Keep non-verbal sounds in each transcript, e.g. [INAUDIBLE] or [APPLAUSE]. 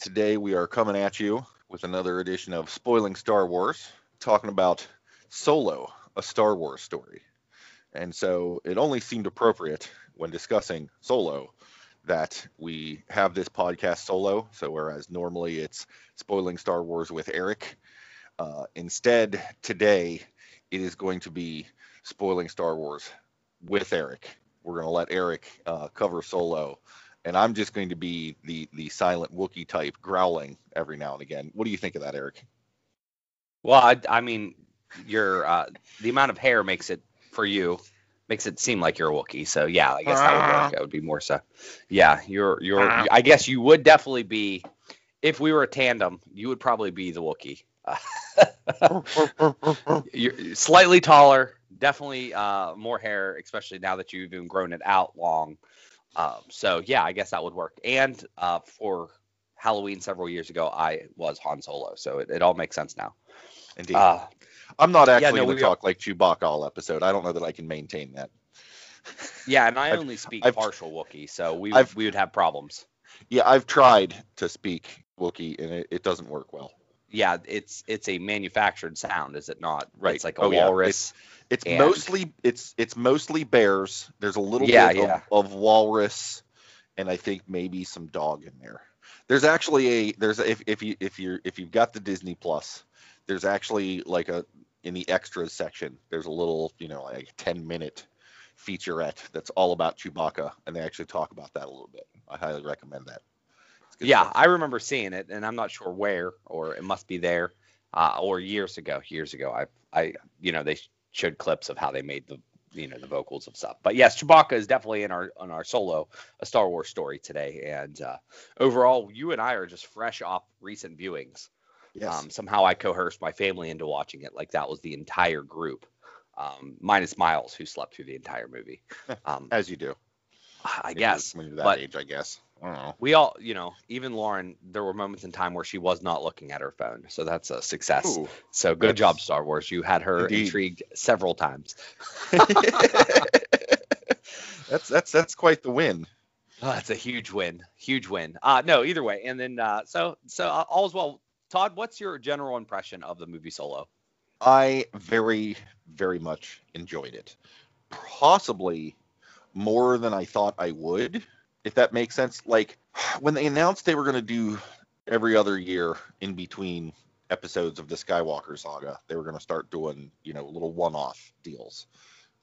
Today we are coming at you with another edition of Spoiling Star Wars, talking about Solo, a Star Wars story. And so it only seemed appropriate when discussing Solo that we have this podcast solo. So whereas normally it's Spoiling Star Wars with Eric, uh, instead today it is going to be Spoiling Star Wars with Eric. We're going to let Eric uh, cover Solo and I'm just going to be the the silent Wookiee type, growling every now and again. What do you think of that, Eric? Well, I, I mean, your uh, the amount of hair makes it for you makes it seem like you're a Wookiee. So yeah, I guess that would work. That would be more so. Yeah, you're you're. I guess you would definitely be. If we were a tandem, you would probably be the Wookiee. [LAUGHS] you're slightly taller, definitely uh, more hair, especially now that you've even grown it out long. Um, so yeah, I guess that would work. And uh, for Halloween several years ago, I was Han Solo, so it, it all makes sense now. Indeed. Uh, I'm not actually no, going to are- talk like Chewbacca all episode. I don't know that I can maintain that. yeah, and I only speak I've- partial Wookiee, so we I've- we would have problems. Yeah, I've tried to speak Wookiee and it, it doesn't work well. Yeah, it's it's a manufactured sound, is it not? Right. It's like a Oh, yeah. It's And- mostly it's it's mostly bears. There's a little Yeah, bit yeah. Of, of walrus, and I think maybe some dog in there. There's actually a there's a, if if you if you're if you've got the Disney Plus, there's actually like a in the extras section. There's a little you know like 10 minute featurette that's all about Chewbacca, and they actually talk about that a little bit. I highly recommend that. Yeah, stuff. I remember seeing it, and I'm not sure where, or it must be there, uh, or years ago. Years ago, I, I, you know, they showed clips of how they made the, you know, the vocals of stuff. But yes, Chewbacca is definitely in our on our solo, a Star Wars story today. And uh, overall, you and I are just fresh off recent viewings. yes. Um, somehow I coerced my family into watching it, like that was the entire group, um, minus Miles, who slept through the entire movie. [LAUGHS] Um, as you do. I guess, when you're that but age, I guess. Know. we all, you know, even Lauren, there were moments in time where she was not looking at her phone. So that's a success. Ooh. So good job, Star Wars. You had her Indeed. intrigued several times. [LAUGHS] that's that's that's quite the win. Oh, that's a huge win. Huge win. Uh, no, either way. And then, uh, so, so uh, all's well. Todd, what's your general impression of the movie Solo? I very, very much enjoyed it. Possibly more than I thought I would, if that makes sense. Like [SIGHS] when they announced they were going to do every other year in between episodes of the Skywalker saga, they were going to start doing, you know, little one-off deals.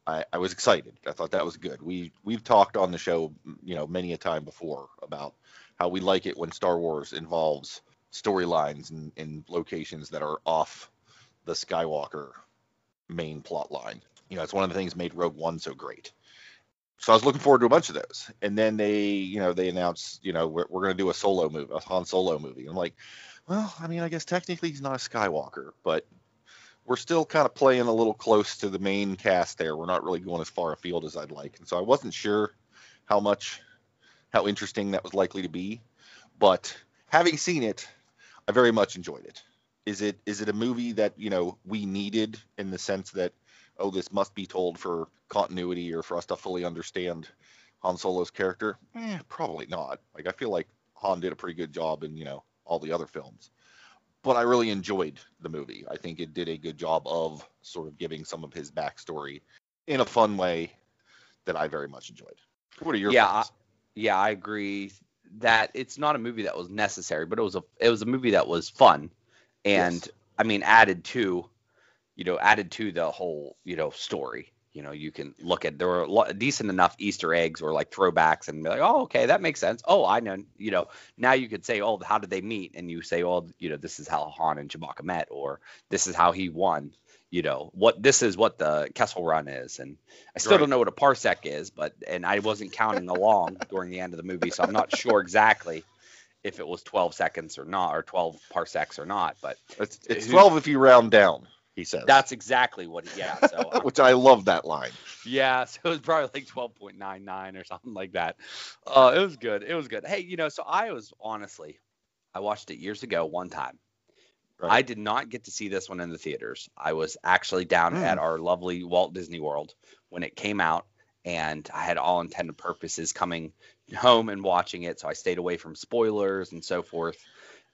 I, I was excited. I thought that was good. We we've talked on the show, you know, many a time before about how we like it when Star Wars involves storylines and, and locations that are off the Skywalker main plot line. You know, it's one of the things made Rogue One so great. So I was looking forward to a bunch of those. And then they, you know, they announced, you know, we're, we're going to do a solo movie, a Han Solo movie. I'm like, well, I mean, I guess technically he's not a Skywalker, but we're still kind of playing a little close to the main cast there. We're not really going as far afield as I'd like. And so I wasn't sure how much, how interesting that was likely to be. But having seen it, I very much enjoyed it is it is it a movie that you know we needed in the sense that oh this must be told for continuity or for us to fully understand Han Solo's character? Eh, probably not. Like I feel like Han did a pretty good job in you know all the other films, but I really enjoyed the movie. I think it did a good job of sort of giving some of his backstory in a fun way that I very much enjoyed. What are your Yeah, thoughts? yeah, I agree that it's not a movie that was necessary, but it was a it was a movie that was fun, and Yes. I mean added to, you know, added to the whole you know story. You know, you can look at there were a lot, decent enough Easter eggs or like throwbacks and be like, oh, okay, that makes sense. Oh, I know. You know, now you could say, oh, how did they meet? And you say, oh, you know, this is how Han and Chewbacca met, or this is how he won. You know, what this is what the Kessel Run is, and I still Right. don't know what a parsec is, but and I wasn't counting along [LAUGHS] during the end of the movie, so I'm not sure exactly if it was 12 seconds or not, or 12 parsecs or not. But It's, it's 12 if you round down, he says. that's exactly what. He, yeah. So um, [LAUGHS] which I love that line. yeah, [LAUGHS] so it was probably like 12.99 or something like that. Uh, it was good. It was good. Hey, you know, so I was honestly, I watched it years ago one time. Right. I did not get to see this one in the theaters. I was actually down Hmm. at our lovely Walt Disney World when it came out, and I had all intended purposes coming home and watching it. So I stayed away from spoilers and so forth.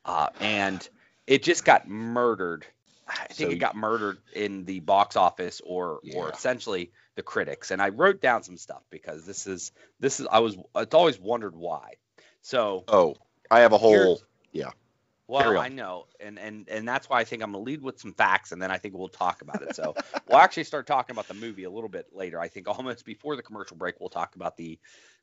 Uh, and it just got murdered. I think So- it got murdered in the box office or or essentially the critics. And I wrote down some stuff because this is this is I was it's always wondered why. So Oh, I have a whole. Well, I know, and and and that's why I think I'm gonna lead with some facts, and then I think we'll talk about it. So [LAUGHS] we'll actually start talking about the movie a little bit later. I think almost before the commercial break, we'll talk about the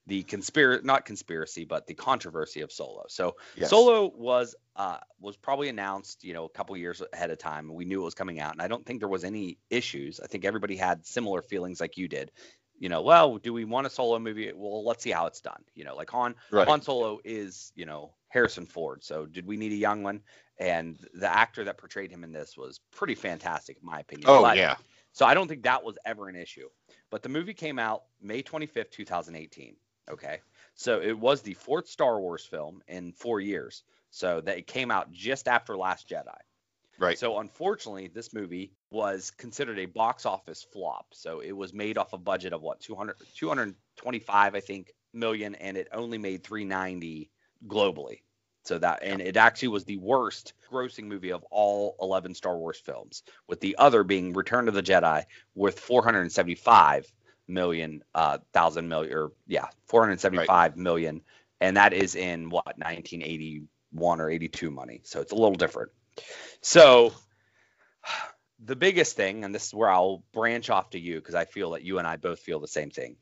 the conspiracy, not conspiracy, but the controversy of Solo. So Yes. Solo was uh was probably announced, you know, a couple years ahead of time. and We knew it was coming out, and I don't think there was any issues. I think everybody had similar feelings like you did. You know, well, do we want a Solo movie? Well, let's see how it's done. You know, like Han Right. Han Solo is, you know, Harrison Ford. So did we need a young one? And the actor that portrayed him in this was pretty fantastic, in my opinion. Oh But- yeah. So I don't think that was ever an issue. But the movie came out May 25th, 2018. Okay. So it was the fourth Star Wars film in four years. So that it came out just after Last Jedi. Right. So unfortunately, this movie was considered a box office flop. So it was made off a budget of what 200 225 I think million and it only made 390 globally. So that and it actually was the worst grossing movie of all 11 Star Wars films with the other being Return of the Jedi with 475 million uh thousand million or yeah 475 million and that is in what 1981 or 82 money. So it's a little different. So the biggest thing, and this is where I'll branch off to you because I feel that you and I both feel the same thing.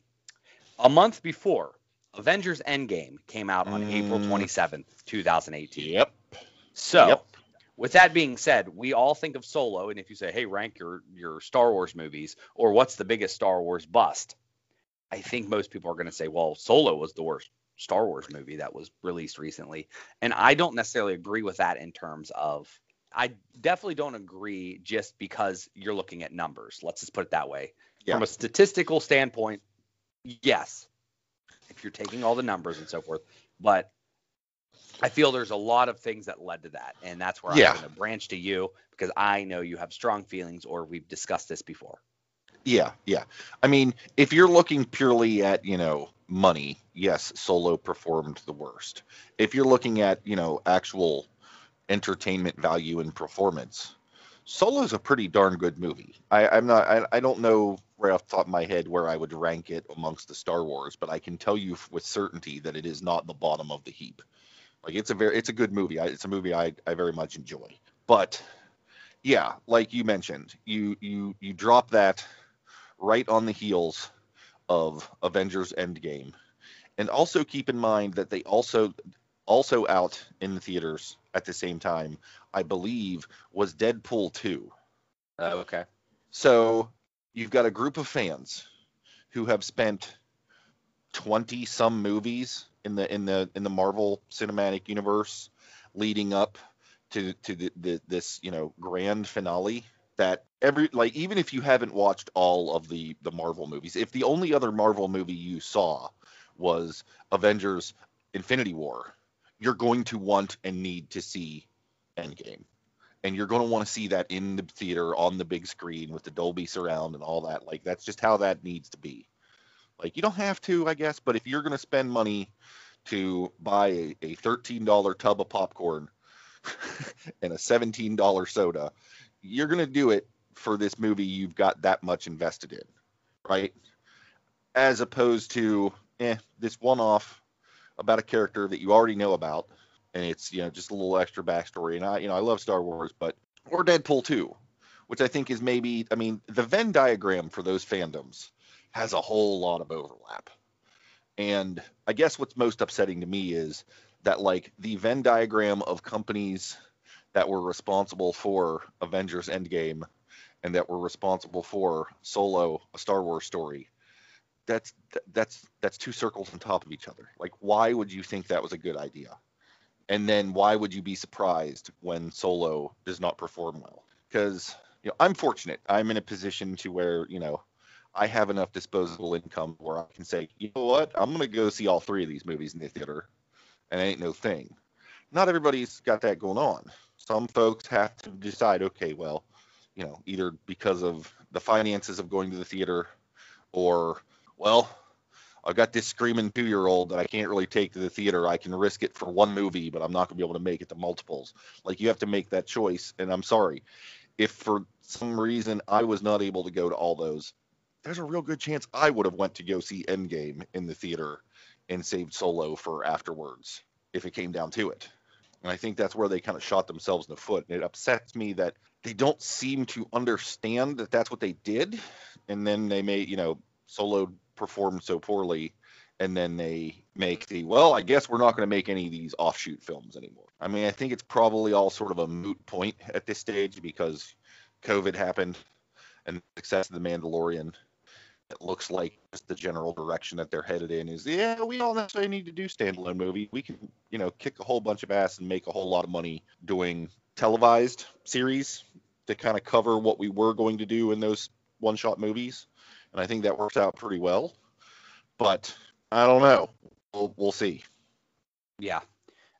A month before, Avengers Endgame came out on April Mm. 27th, 2018. Yep. So, Yep. with that being said, we all think of Solo, and if you say, "Hey, rank your your Star Wars movies," or "What's the biggest Star Wars bust?" I think most people are going to say, "Well, Solo was the worst Star Wars movie that was released recently," and I don't necessarily agree with that in terms of. I definitely don't agree just because you're looking at numbers. Let's just put it that way. Yeah. From a statistical standpoint, yes, if you're taking all the numbers and so forth, but I feel there's a lot of things that led to that, and that's where Yeah. I'm going to branch to you because I know you have strong feelings, or we've discussed this before. Yeah, yeah. I mean, if you're looking purely at, you know, money, yes, Solo performed the worst. If you're looking at, you know, actual entertainment value and performance, Solo's a pretty darn good movie. I, I'm not, I, I don't know right off the top of my head where I would rank it amongst the Star Wars, but I can tell you with certainty that it is not the bottom of the heap. Like it's a very, it's a good movie. I, it's a movie I, I very much enjoy. But yeah, like you mentioned, you, you, you drop that right on the heels of Avengers Endgame. And also keep in mind that they also also out in the theaters at the same time, I believe, was Deadpool 2. Oh, okay. So you've got a group of fans who have spent 20 some movies in the in the in the Marvel Cinematic Universe leading up to to the, the this, you know, grand finale that every like even if you haven't watched all of the the Marvel movies, if the only other Marvel movie you saw was Avengers Infinity War, you're going to want and need to see Endgame. And you're going to want to see that in the theater on the big screen with the Dolby surround and all that. Like that's just how that needs to be. Like you don't have to, I guess, but if you're going to spend money to buy a, a $13 tub of popcorn [LAUGHS] and a $17 soda, you're going to do it for this movie you've got that much invested in, right? As opposed to, eh, this one off about a character that you already know about, and it's, you know, just a little extra backstory. And I, you know, I love Star Wars, but, or Deadpool 2, which I think is maybe, I mean, the Venn diagram for those fandoms has a whole lot of overlap. And I guess what's most upsetting to me is that, like, the Venn diagram of companies that were responsible for Avengers Endgame and that were responsible for Solo, a Star Wars story, that's that's that's two circles on top of each other. Like, why would you think that was a good idea? And then why would you be surprised when Solo does not perform well? Because you know, I'm fortunate. I'm in a position to where, you know, I have enough disposable income where I can say, you know what, I'm going to go see all three of these movies in the theater, and it ain't no thing. Not everybody's got that going on. Some folks have to decide, okay, well, you know, either because of the finances of going to the theater, or, well, I've got this screaming two year old that I can't really take to the theater. I can risk it for one movie, but I'm not going to be able to make it to multiples. Like, you have to make that choice. And I'm sorry. If for some reason I was not able to go to all those, there's a real good chance I would have went to go see Endgame in the theater and saved Solo for afterwards if it came down to it. And I think that's where they kind of shot themselves in the foot. And it upsets me that they don't seem to understand that that's what they did. And then they may, you know, Solo performed so poorly. And then they make the, well, I guess we're not going to make any of these offshoot films anymore. I mean, I think it's probably all sort of a moot point at this stage because COVID happened and the success of The Mandalorian it looks like just the general direction that they're headed in is yeah we don't necessarily need to do standalone movie we can you know kick a whole bunch of ass and make a whole lot of money doing televised series to kind of cover what we were going to do in those one shot movies and i think that works out pretty well but i don't know we'll, we'll see Yeah.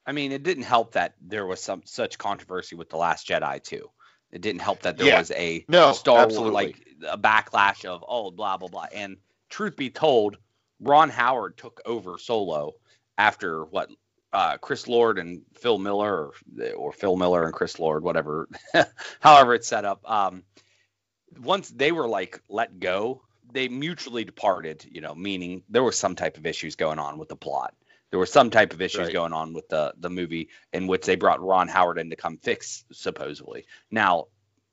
I mean, it didn't help that there was some such controversy with The Last Jedi too. It didn't help that there Yeah. was a No, Star absolutely. Wars like a backlash of oh blah blah blah. And truth be told, Ron Howard took over Solo after what uh, Chris Lord and Phil Miller or, or Phil Miller and Chris Lord, whatever, [LAUGHS] however it's set up. Um, once they were like let go, they mutually departed. You know, meaning there was some type of issues going on with the plot. There were some type of issues Right. going on with the the movie in which they brought Ron Howard in to come fix supposedly. Now,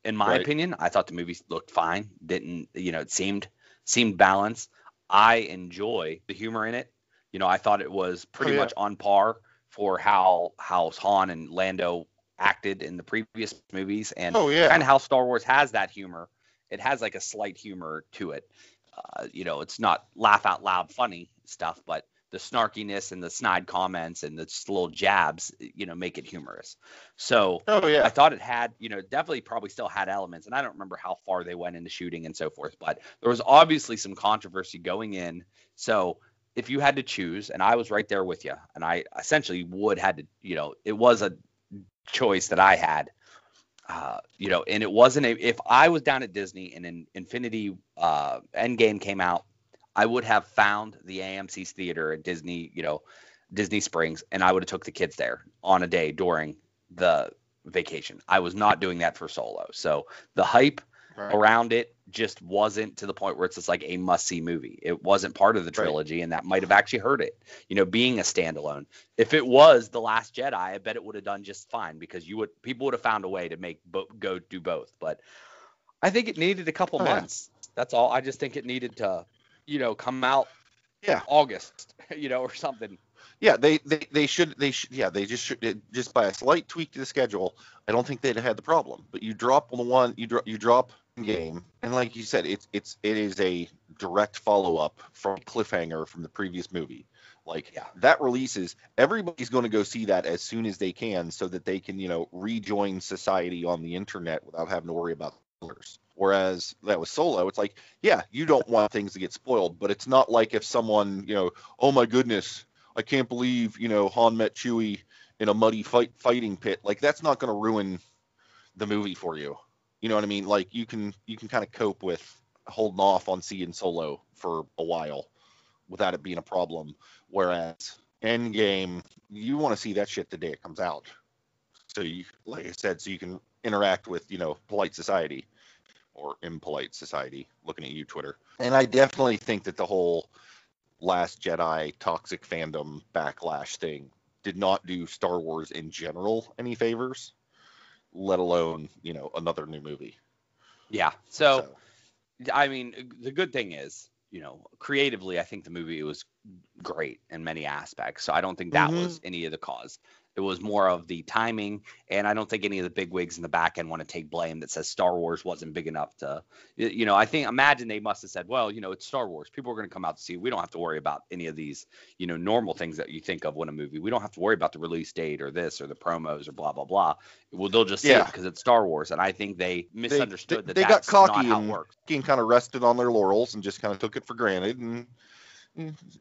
in my Right. opinion, I thought the movie looked fine. Didn't you know? It seemed seemed balanced. I enjoy the humor in it. You know, I thought it was pretty oh, yeah. much on par for how how Han and Lando acted in the previous movies, and oh yeah kind of how Star Wars has that humor. It has like a slight humor to it. Uh, you know, it's not laugh out loud funny stuff, but the snarkiness and the snide comments and the little jabs, you know, make it humorous. So oh yeah I thought it had, you know, definitely probably still had elements, and I don't remember how far they went into shooting and so forth, but there was obviously some controversy going in. So if you had to choose, and I was right there with you, and I essentially would had to, you know, it was a choice that I had, uh, you know, and it wasn't a. If I was down at Disney and in Infinity uh, Endgame came out, I would have found the AMC's theater at Disney, you know, Disney Springs, and I would have took the kids there on a day during the vacation. I was not doing that for Solo, so the hype Right. around it just wasn't to the point where it's just like a must see movie. It wasn't part of the Right. trilogy, and that might have actually hurt it, you know, being a standalone. If it was The Last Jedi, I bet it would have done just fine because you would people would have found a way to make bo- go do both. But I think it needed a couple Oh, yeah. months. That's all. I just think it needed to, you know, come out Yeah. August, [LAUGHS] you know, or something. Yeah, they, they, they should they should yeah they just should just by a slight tweak to the schedule. I don't think they'd have had the problem. But you drop on the one you drop you drop game, and like you said, it's it's it is a direct follow up from cliffhanger from the previous movie. Like Yeah. that releases, everybody's going to go see that as soon as they can, so that they can you know rejoin society on the internet without having to worry about spoilers. Whereas that was solo, it's like yeah, you don't want things to get spoiled, but it's not like if someone you know, oh my goodness, I can't believe you know Han met Chewie in a muddy fight fighting pit. Like that's not going to ruin the movie for you. You know what I mean? Like you can you can kind of cope with holding off on seeing Solo for a while without it being a problem. Whereas Endgame, you want to see that shit the day it comes out. So you, like I said, so you can interact with you know polite society or impolite society. Looking at you, Twitter. And I definitely think that the whole Last Jedi toxic fandom backlash thing did not do Star Wars in general any favors, let alone, you know, another new movie. Yeah. So, I mean, the good thing is, you know, creatively, I think the movie was great in many aspects. So I don't think that Mhm. was any of the cause. It was more of the timing, and I don't think any of the big wigs in the back end want to take blame that says Star Wars wasn't big enough to, you know, I think imagine they must have said, well, you know, it's Star Wars. People are going to come out to see. We don't have to worry about any of these, you know, normal things that you think of when a movie. We don't have to worry about the release date or this or the promos or blah blah blah. Well, they'll just see Yeah. it because it's Star Wars, and I think they They- misunderstood they, that they got cocky not how it and, works. and kind of rested on their laurels and just kind of took it for granted. And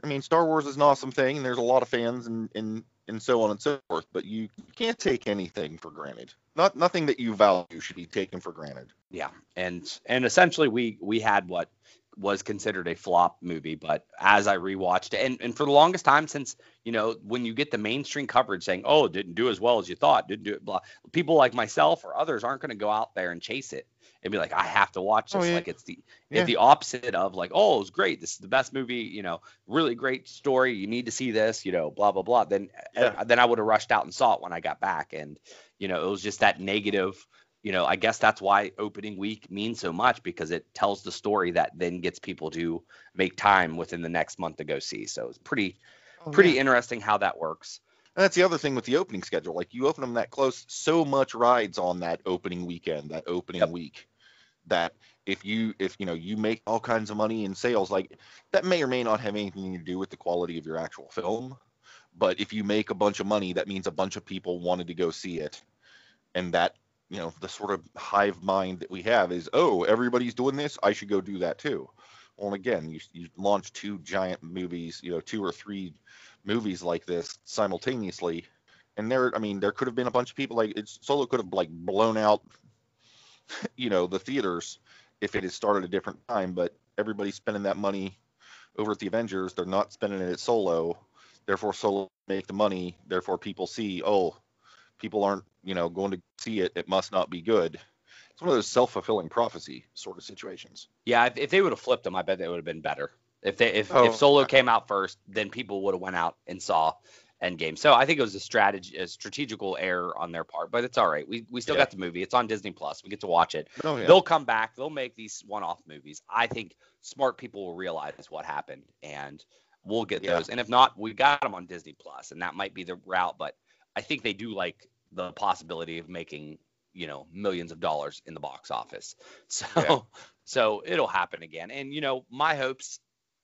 I mean, Star Wars is an awesome thing, and there's a lot of fans and and and so on and so forth. But you can't take anything for granted. Not nothing that you value should be taken for granted. Yeah, and and essentially we we had what was considered a flop movie, but as I rewatched it, and, and for the longest time since you know when you get the mainstream coverage saying, oh, it didn't do as well as you thought, didn't do it, blah, people like myself or others aren't going to go out there and chase it and be like, I have to watch oh, this. Oh, yeah. Like it's the Yeah. it's the opposite of like, oh, it was great, this is the best movie, you know, really great story, you need to see this, you know, blah blah blah. Then uh, Yeah. then I would have rushed out and saw it when I got back, and you know, it was just that negative you know, I guess that's why opening week means so much because it tells the story that then gets people to make time within the next month to go see. So it's pretty oh, pretty interesting how that works. And that's the other thing with the opening schedule. Like you open them that close, so much rides on that opening weekend, that opening Yep. week, that if you if you know you make all kinds of money in sales, like that may or may not have anything to do with the quality of your actual film. But if you make a bunch of money, that means a bunch of people wanted to go see it, and that you know the sort of hive mind that we have is, oh, everybody's doing this, I should go do that too. Well, again, you you launch two giant movies, you know, two or three movies like this simultaneously and there i mean there could have been a bunch of people like it's solo could have like blown out [LAUGHS] you know the theaters if it had started a different time but everybody's spending that money over at the avengers. They're not spending it at solo. Therefore solo make the money. Therefore people see oh people aren't you know going to see it. It must not be good. It's one of those self-fulfilling prophecy sort of situations. Yeah, if, if they would have flipped them, I bet they would have been better. If they if, Oh, if Solo came out first, then people would have went out and saw Endgame. So I think it was a strategy, a strategical error on their part, but it's all right. We we still Yeah. got the movie. It's on Disney Plus. We get to watch it. oh yeah They'll come back. They'll make these one-off movies. I think smart people will realize what happened, and we'll get Yeah. those. And if not, we got them on Disney Plus, and that might be the route. But I think they do like the possibility of making you know millions of dollars in the box office. [LAUGHS] So so it'll happen again. And you know my hopes.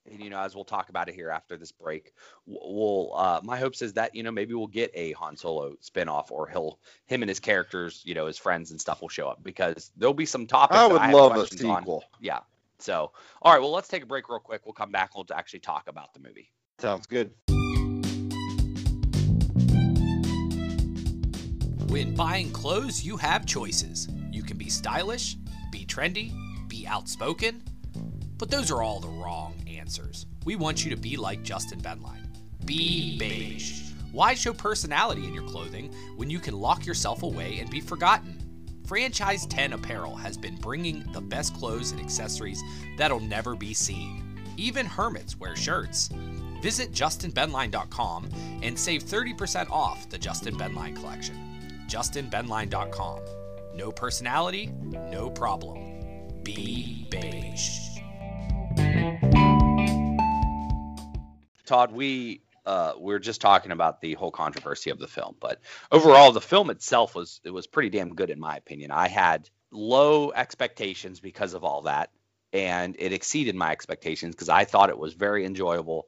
And, you know, as we'll talk about it here after this break, w- we'll uh, my hopes is that you know maybe we'll get a Han Solo spinoff, or he'll him and his characters, you know, his friends and stuff will show up because there'll be some topics. i that would have love a questions on. sequel Yeah. So, all right. Well, let's take a break real quick. We'll come back. and We'll actually talk about the movie. sounds good When buying clothes, you have choices. You can be stylish, be trendy, be outspoken, but those are all the wrong answers. We want you to be like Justin Benline. Be beige. Why show personality in your clothing when you can lock yourself away and be forgotten? Franchise 10 Apparel has been bringing the best clothes and accessories that'll never be seen. Even hermits wear shirts. Visit justinbenline.com and save 30% off the Justin Benline collection. justinbenline.com. No personality, no problem. Be beige. Todd, we uh, we are just talking about the whole controversy of the film, but overall, the film itself was it was pretty damn good in my opinion. I had low expectations because of all that, and it exceeded my expectations because I thought it was very enjoyable.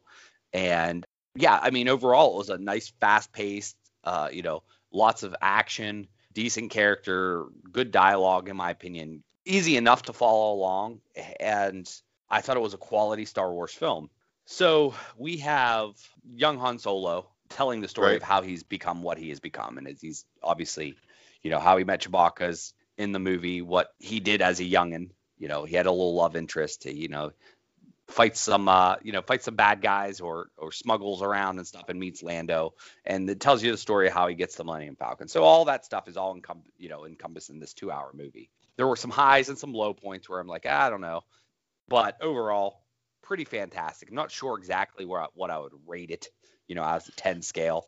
And yeah, I mean, overall, it was a nice, fast-paced, uh, you know, lots of action, decent character, good dialogue, in my opinion, easy enough to follow along, and I thought it was a quality Star Wars film. So we have young Han Solo telling the story Right. of how he's become what he has become, and as he's obviously, you know, how he met Chewbacca's in the movie, what he did as a youngin. You know, he had a little love interest. He, you know, fights some, uh, you know, fights some bad guys or or smuggles around and stuff, and meets Lando, and it tells you the story of how he gets the Millennium Falcon. So all that stuff is all encom- you know, encompassed in this two-hour movie. There were some highs and some low points where I'm like, I don't know, but overall, pretty fantastic. I'm not sure exactly where I, what I would rate it, you know, as a 10 scale.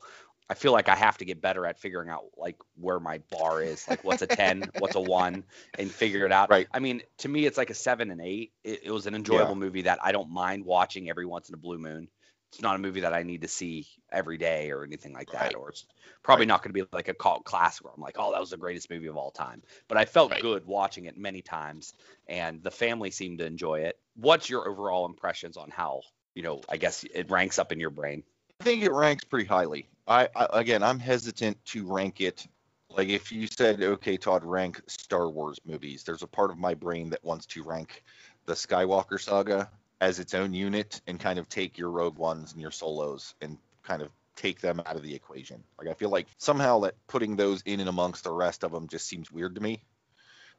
I feel like I have to get better at figuring out like where my bar is, like what's a 10, [LAUGHS] what's a 1 and figure it out. Right. I mean, to me it's like a 7 and 8. It, it was an enjoyable Yeah. movie that I don't mind watching every once in a blue moon it's not a movie that I need to see every day or anything like that, Right. or it's probably Right. not going to be like a cult classic where I'm like, oh, that was the greatest movie of all time. But I felt Right. good watching it many times, and the family seemed to enjoy it. What's your overall impressions on how you know? I guess it ranks up in your brain. I think it ranks pretty highly. I, I again, I'm hesitant to rank it. Like if you said, okay, Todd, rank Star Wars movies. There's a part of my brain that wants to rank the Skywalker saga as its own unit and kind of take your Rogue Ones and your Solos and kind of take them out of the equation. Like I feel like somehow that putting those in and amongst the rest of them just seems weird to me.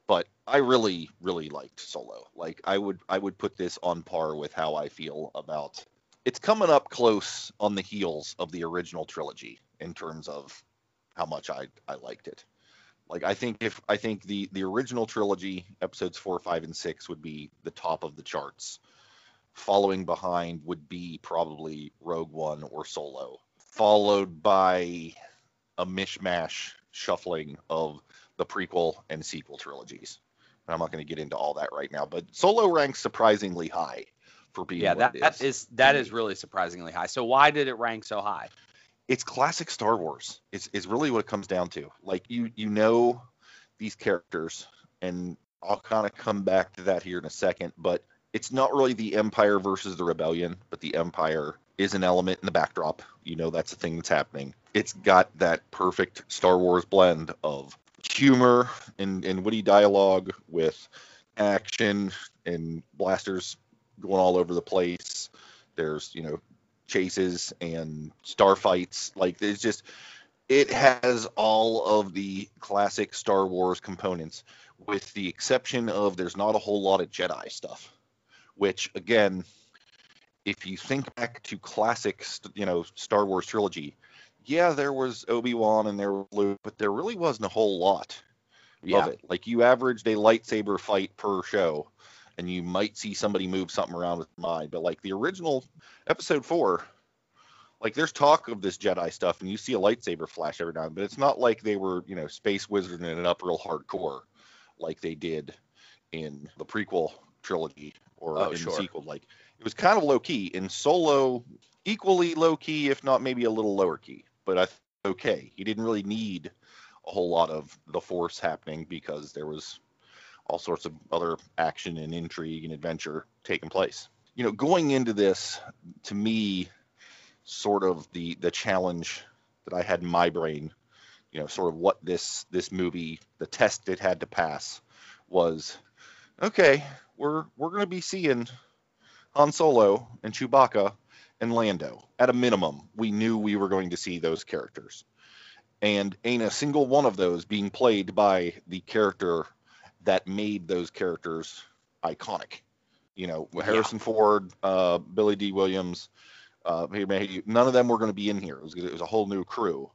But I really, really liked Solo. Like I would, I would put this on par with how I feel about it's coming up close on the heels of the original trilogy in terms of how much I I liked it. Like I think if I think the the original trilogy episodes 4, 5 and 6 would be the top of the charts. Following behind would be probably Rogue One or Solo, followed by a mishmash shuffling of the prequel and sequel trilogies. And I'm not going to get into all that right now, but Solo ranks surprisingly high for being Yeah, that, it that is that is really surprisingly high. So why did it rank so high? it's classic Star Wars. It's is really what it comes down to. Like you you know these characters, and I'll kind of come back to that here in a second. But it's not really the Empire versus the Rebellion, but the Empire is an element in the backdrop. You know that's the thing that's happening. It's got that perfect Star Wars blend of humor and, and witty dialogue with action and blasters going all over the place. There's you know chases and starfights. Like there's just it has all of the classic Star Wars components, with the exception of there's not a whole lot of Jedi stuff. Which again, if you think back to classic, you know, Star Wars trilogy, yeah, there was Obi Wan and there was Luke, but there really wasn't a whole lot of it. Like you averaged a lightsaber fight per show, and you might see somebody move something around with mine. But like the original episode four, like there's talk of this Jedi stuff, and you see a lightsaber flash every now and then, but it's not like they were, you know, space wizarding it up real hardcore like they did in the prequel trilogy or Oh, in sure. the sequel. Like it was kind of low key. In Solo, equally low key, if not maybe a little lower key. But I th- okay, he didn't really need a whole lot of the Force happening because there was all sorts of other action and intrigue and adventure taking place. You know, going into this, to me, sort of the the challenge that I had in my brain, you know, sort of what this this movie, the test it had to pass, was okay. We're we're gonna be seeing Han Solo and Chewbacca and Lando at a minimum. We knew we were going to see those characters, and ain't a single one of those being played by the character that made those characters iconic. You know, Harrison Ford, uh, Billy Dee Williams, uh, none of them were going to be in here. It was, it was a whole new crew,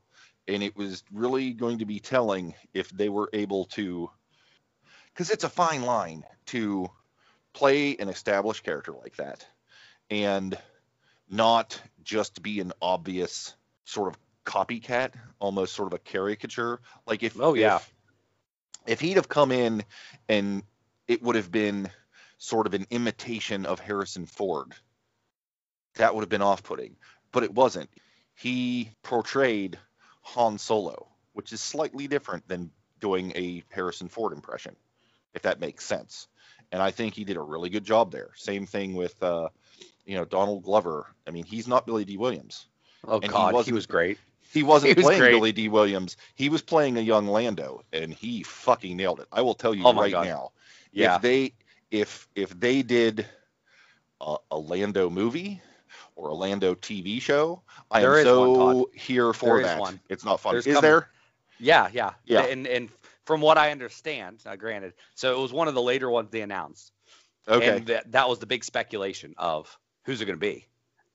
and it was really going to be telling if they were able to, because it's a fine line to play an established character like that, and not just be an obvious sort of copycat, almost sort of a caricature. Like if Oh, yeah. if, if he'd have come in and it would have been sort of an imitation of Harrison Ford, that would have been off-putting. But it wasn't. He portrayed Han Solo, which is slightly different than doing a Harrison Ford impression, if that makes sense. And I think he did a really good job there. Same thing with, uh, you know, Donald Glover. I mean, he's not Billy Dee Williams. Oh he God, he, wasn't- was great. He wasn't He was playing great. Billy Dee Williams. He was playing a young Lando, and he fucking nailed it. I will tell you Oh right God. now. Yeah. If they if if they did a, a Lando movie or a Lando TV show, I There am so one, here for There that. one. It's not fun. There's Is coming. there? Yeah, yeah, Yeah. And and from what I understand, granted, so it was one of the later ones they announced. Okay. And that, that was the big speculation of who's it going to be.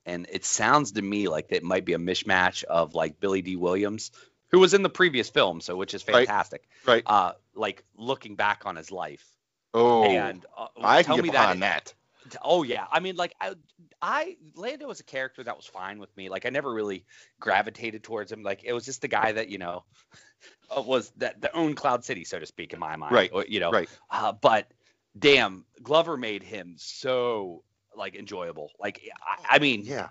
And it sounds to me like it might be a mishmash of like Billy Dee Williams, who was in the previous film, so which is fantastic. Right. Uh, like looking back on his life. oh, and uh, I tell can me get behind that, that. Oh yeah, I mean like I, I Lando was a character that was fine with me. Like I never really gravitated towards him. Like it was just the guy that you know [LAUGHS] uh, was that the own Cloud City, so to speak, in my mind. Right, Or, you know. right. Uh, but damn, Glover made him so like enjoyable. Like I, I mean, Yeah.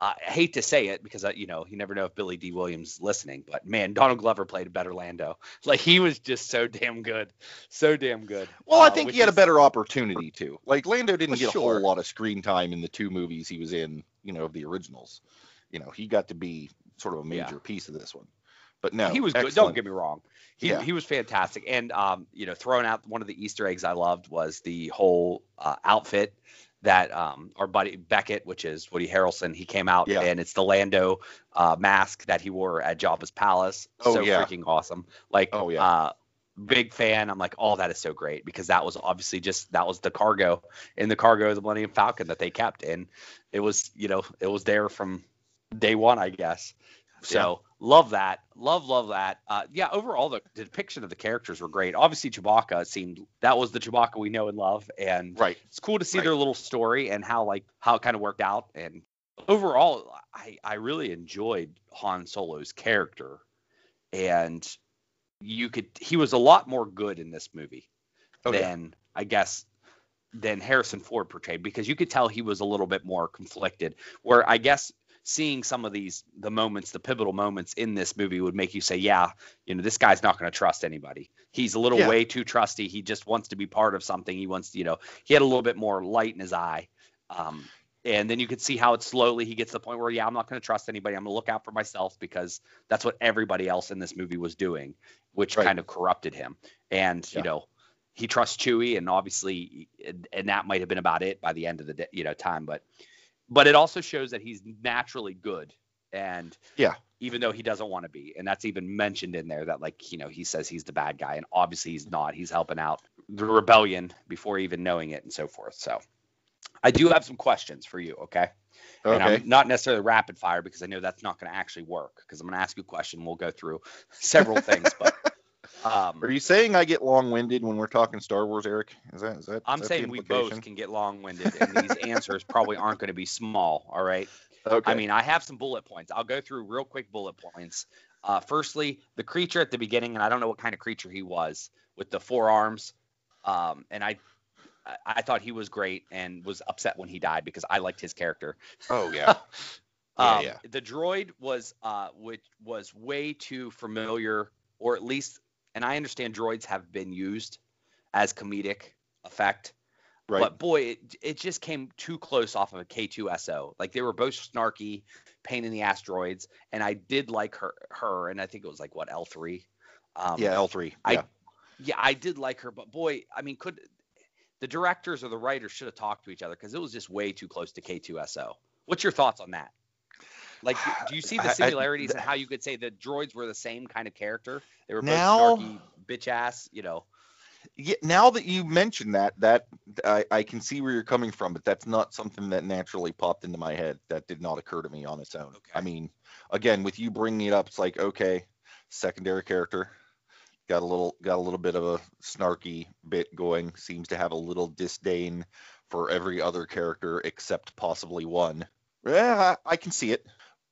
I hate to say it because I, you know you never know if Billy Dee Williams is listening, but man, Donald Glover played a better Lando. [LAUGHS] Like he was just so damn good, so damn good. Well, I Uh, think which he had a better opportunity too. Like Lando didn't get a whole lot of screen time in the two movies he was in, you know, of the originals. You know, he got to be sort of a Yeah. major piece of this one. But no, he was good. Don't get me wrong. He, Yeah. he was fantastic. And um, you know, throwing out one of the Easter eggs I loved was the whole uh, outfit that um our buddy Beckett, which is Woody Harrelson, he came out Yeah. and it's the Lando uh, mask that he wore at Jabba's palace. Oh, so yeah. freaking awesome. Like Oh, yeah. uh big fan. I'm like, oh, that is so great because that was obviously just that was the cargo in the cargo of the Millennium Falcon that they kept. And it was, you know, it was there from day one, I guess. So love that, love love that. Uh, yeah, overall the, the depiction of the characters were great. Obviously, Chewbacca seemed that was the Chewbacca we know and love, and Right. it's cool to see Right. their little story and how like how it kind of worked out. And overall, I I really enjoyed Han Solo's character, and you could he was a lot more good in this movie Oh, yeah. than I guess than Harrison Ford portrayed because you could tell he was a little bit more conflicted. Where I guess seeing some of these the moments, the pivotal moments in this movie would make you say, yeah, you know, this guy's not going to trust anybody. He's a little Yeah. way too trusty. He just wants to be part of something. He wants, to, you know, he had a little bit more light in his eye. Um, and then you could see how it slowly he gets to the point where, yeah, I'm not going to trust anybody. I'm going to look out for myself because that's what everybody else in this movie was doing, which Right. kind of corrupted him. And you know, he trusts Chewie, and obviously, and that might have been about it by the end of the day, you know time. But but it also shows that he's naturally good, and Yeah. even though he doesn't want to be, and that's even mentioned in there that like you know he says he's the bad guy, and obviously he's not. He's helping out the rebellion before even knowing it, and so forth. So. I do have some questions for you, okay? And Okay. I'm not necessarily rapid fire because I know that's not going to actually work. Because I'm going to ask you a question, we'll go through several things. But um, Are you saying I get long-winded when we're talking Star Wars, Eric? Is that is that? I'm is that saying we both can get long-winded, and these [LAUGHS] answers probably aren't going to be small. All right. Okay. I mean, I have some bullet points. I'll go through real quick bullet points. Uh, firstly, the creature at the beginning, and I don't know what kind of creature he was with the four arms. Um, and I, I- thought he was great and was upset when he died because I liked his character. oh yeah. [LAUGHS] Yeah, Um, yeah. The droid was uh, which was way too familiar, or at least, and I understand droids have been used as comedic effect, Right. but boy, it, it just came too close off of a K2SO. Like they were both snarky, pain in the ass droids, and I did like her, her, and I think it was like what L3. Um, yeah, L3. I- Yeah. yeah, I did like her, but boy, I mean, could the directors or the writers should have talked to each other because it was just way too close to K2SO. What's your thoughts on that? Like, do- you see [SIGHS] I- the I- similarities and how you could say the droids were the same kind of character? They were both Now- snarky, bitch ass, you know. yeah, now that you mention that, that I, I can see where you're coming from, but that's not something that naturally popped into my head. That did not occur to me on its own. Okay. I mean, again, with you bringing it up, it's like okay, secondary character, got a little got a little bit of a snarky bit going. Seems to have a little disdain for every other character except possibly one. Yeah, I, I can see it.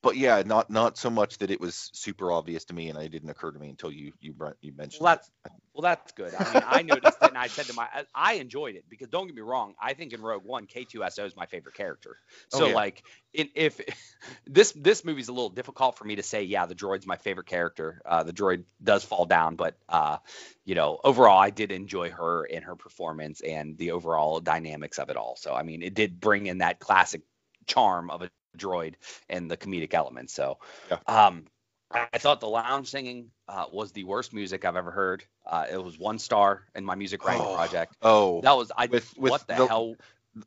But yeah, not not so much that it was super obvious to me, and it didn't occur to me until you you brought- you mentioned. Well, it. that's well, that's good. I mean, I noticed it, and I said to my, I, I enjoyed it because don't get me wrong, I think in Rogue One, K2SO is my favorite character. Oh, So yeah. like, in, if [LAUGHS] this this movie's a little difficult for me to say, yeah, the droid's my favorite character. Uh, the droid does fall down, but uh, you know, overall, I did enjoy her and her performance and the overall dynamics of it all. So I mean, it did bring in that classic charm of a droid and the comedic element. So, Yeah. um, I I thought the lounge singing uh, was the worst music I've ever heard. Uh, it was one star in my music writing Oh, project. Oh, That was I. with- with what the, the- hell?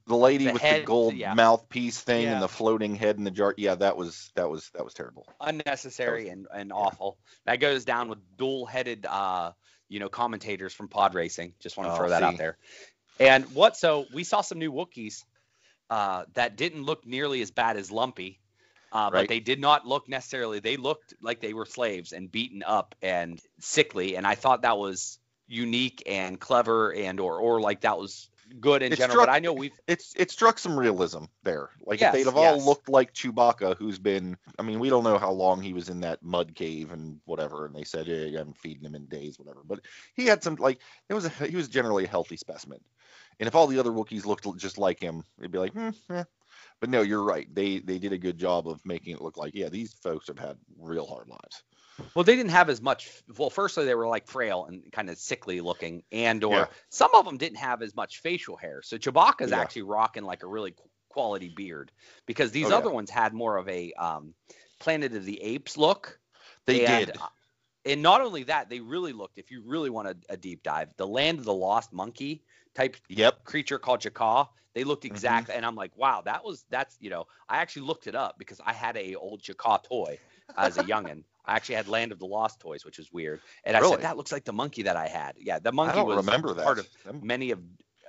the lady the with head- the gold yeah. mouthpiece thing Yeah. and the floating head in the jar. Yeah, that was that was that was terrible. unnecessary and, and awful. That goes down with dual-headed, uh, you know, commentators from pod racing. Just want to Oh, throw that out there. And what? So we saw some new Wookiees uh, that didn't look nearly as bad as Lumpy, uh, but they did not look necessarily. They looked like they were slaves and beaten up and sickly. And I thought that was unique and clever and or or like that was good in It general. struck- but I know we've It's it struck some realism there. Like Yes, if they'd have all yes. looked like Chewbacca, who's been I mean, we don't know how long he was in that mud cave and whatever, and they said yeah, you haven't feeding him in days, whatever. But he had some like it was a, he was generally a healthy specimen. And if all the other Wookiees looked just like him, it'd be like, hmm, yeah. but no, you're right. They they did a good job of making it look like yeah, these folks have had real hard lives. Well, they didn't have as much. Well, firstly, they were like frail and kind of sickly looking, and or Yeah. some of them didn't have as much facial hair. So Chewbacca's Yeah. actually rocking like a really quality beard because these Oh, yeah. other ones had more of a um, Planet of the Apes look. They and, did. uh, And not only that, they really looked. If you really want a, a deep dive, the Land of the Lost Monkey type Yep. creature called Jakar. They looked Mm-hmm. exactly, and I'm like, wow, that was that's you know, I actually looked it up because I had a old Jakar toy as a youngin. I actually had Land of the Lost toys, which is weird, and I Really? said that looks like the monkey that I had. Yeah, the I monkey was remember that. part of many of.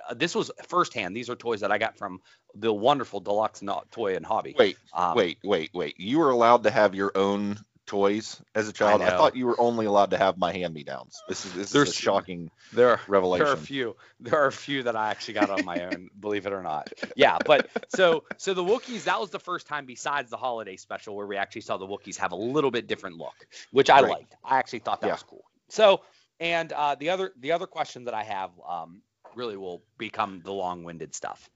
Uh, this was firsthand. These are toys that I got from the wonderful Deluxe Toy and Hobby. Wait, Um, wait, wait, wait. You were allowed to have your own toys as a child. I, know. thought you were only allowed to have my hand-me-downs. This is this is a shocking There, are- revelation. There are a few. There are a few that I actually got on my [LAUGHS] own, believe it or not. Yeah, but so so the Wookiees, that was the first time besides the holiday special where we actually saw the Wookiees have a little bit different look, which I Right. liked. I actually thought that Yeah. was cool. So and uh, the other the other question that I have um, really will become the long-winded stuff.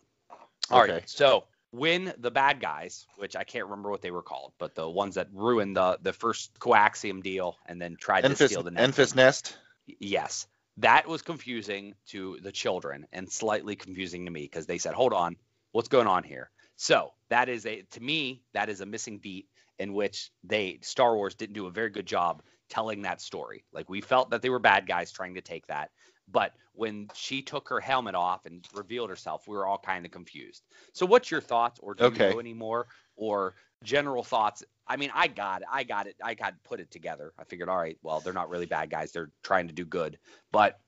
All right. Okay. So when the bad guys, which I can't remember what they were called, but the ones that ruined the the first coaxium deal and then tried to steal the next Enfys Nest. yes. That was confusing to the children and slightly confusing to me because they said hold on what's going on here? So that is a to me that is a missing beat in which they star wars didn't do a very good job telling that story. Like we felt that they were bad guys trying to take that but when she took her helmet off and revealed herself we were all kind of confused. So what's your thoughts or do Okay. you know anymore or general thoughts? I mean i got it i got it i got put it together. I figured all right well they're not really bad guys they're trying to do good. But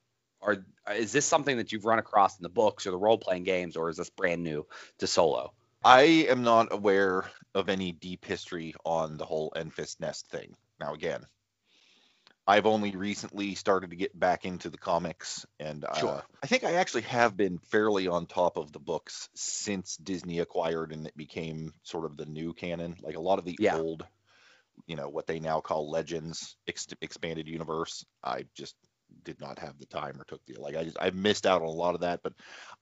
are is this something that you've run across in the books or the role playing games or is this brand new to solo? I am not aware of any deep history on the whole Enfys Nest thing. Now, again, I've only recently started to get back into the comics, and uh, I think I actually have been fairly on top of the books since Disney acquired and it became sort of the new canon. Like a lot of the Yeah. old, you know, what they now call Legends ex- expanded universe, I just did not have the time or took the like I just I missed out on a lot of that, but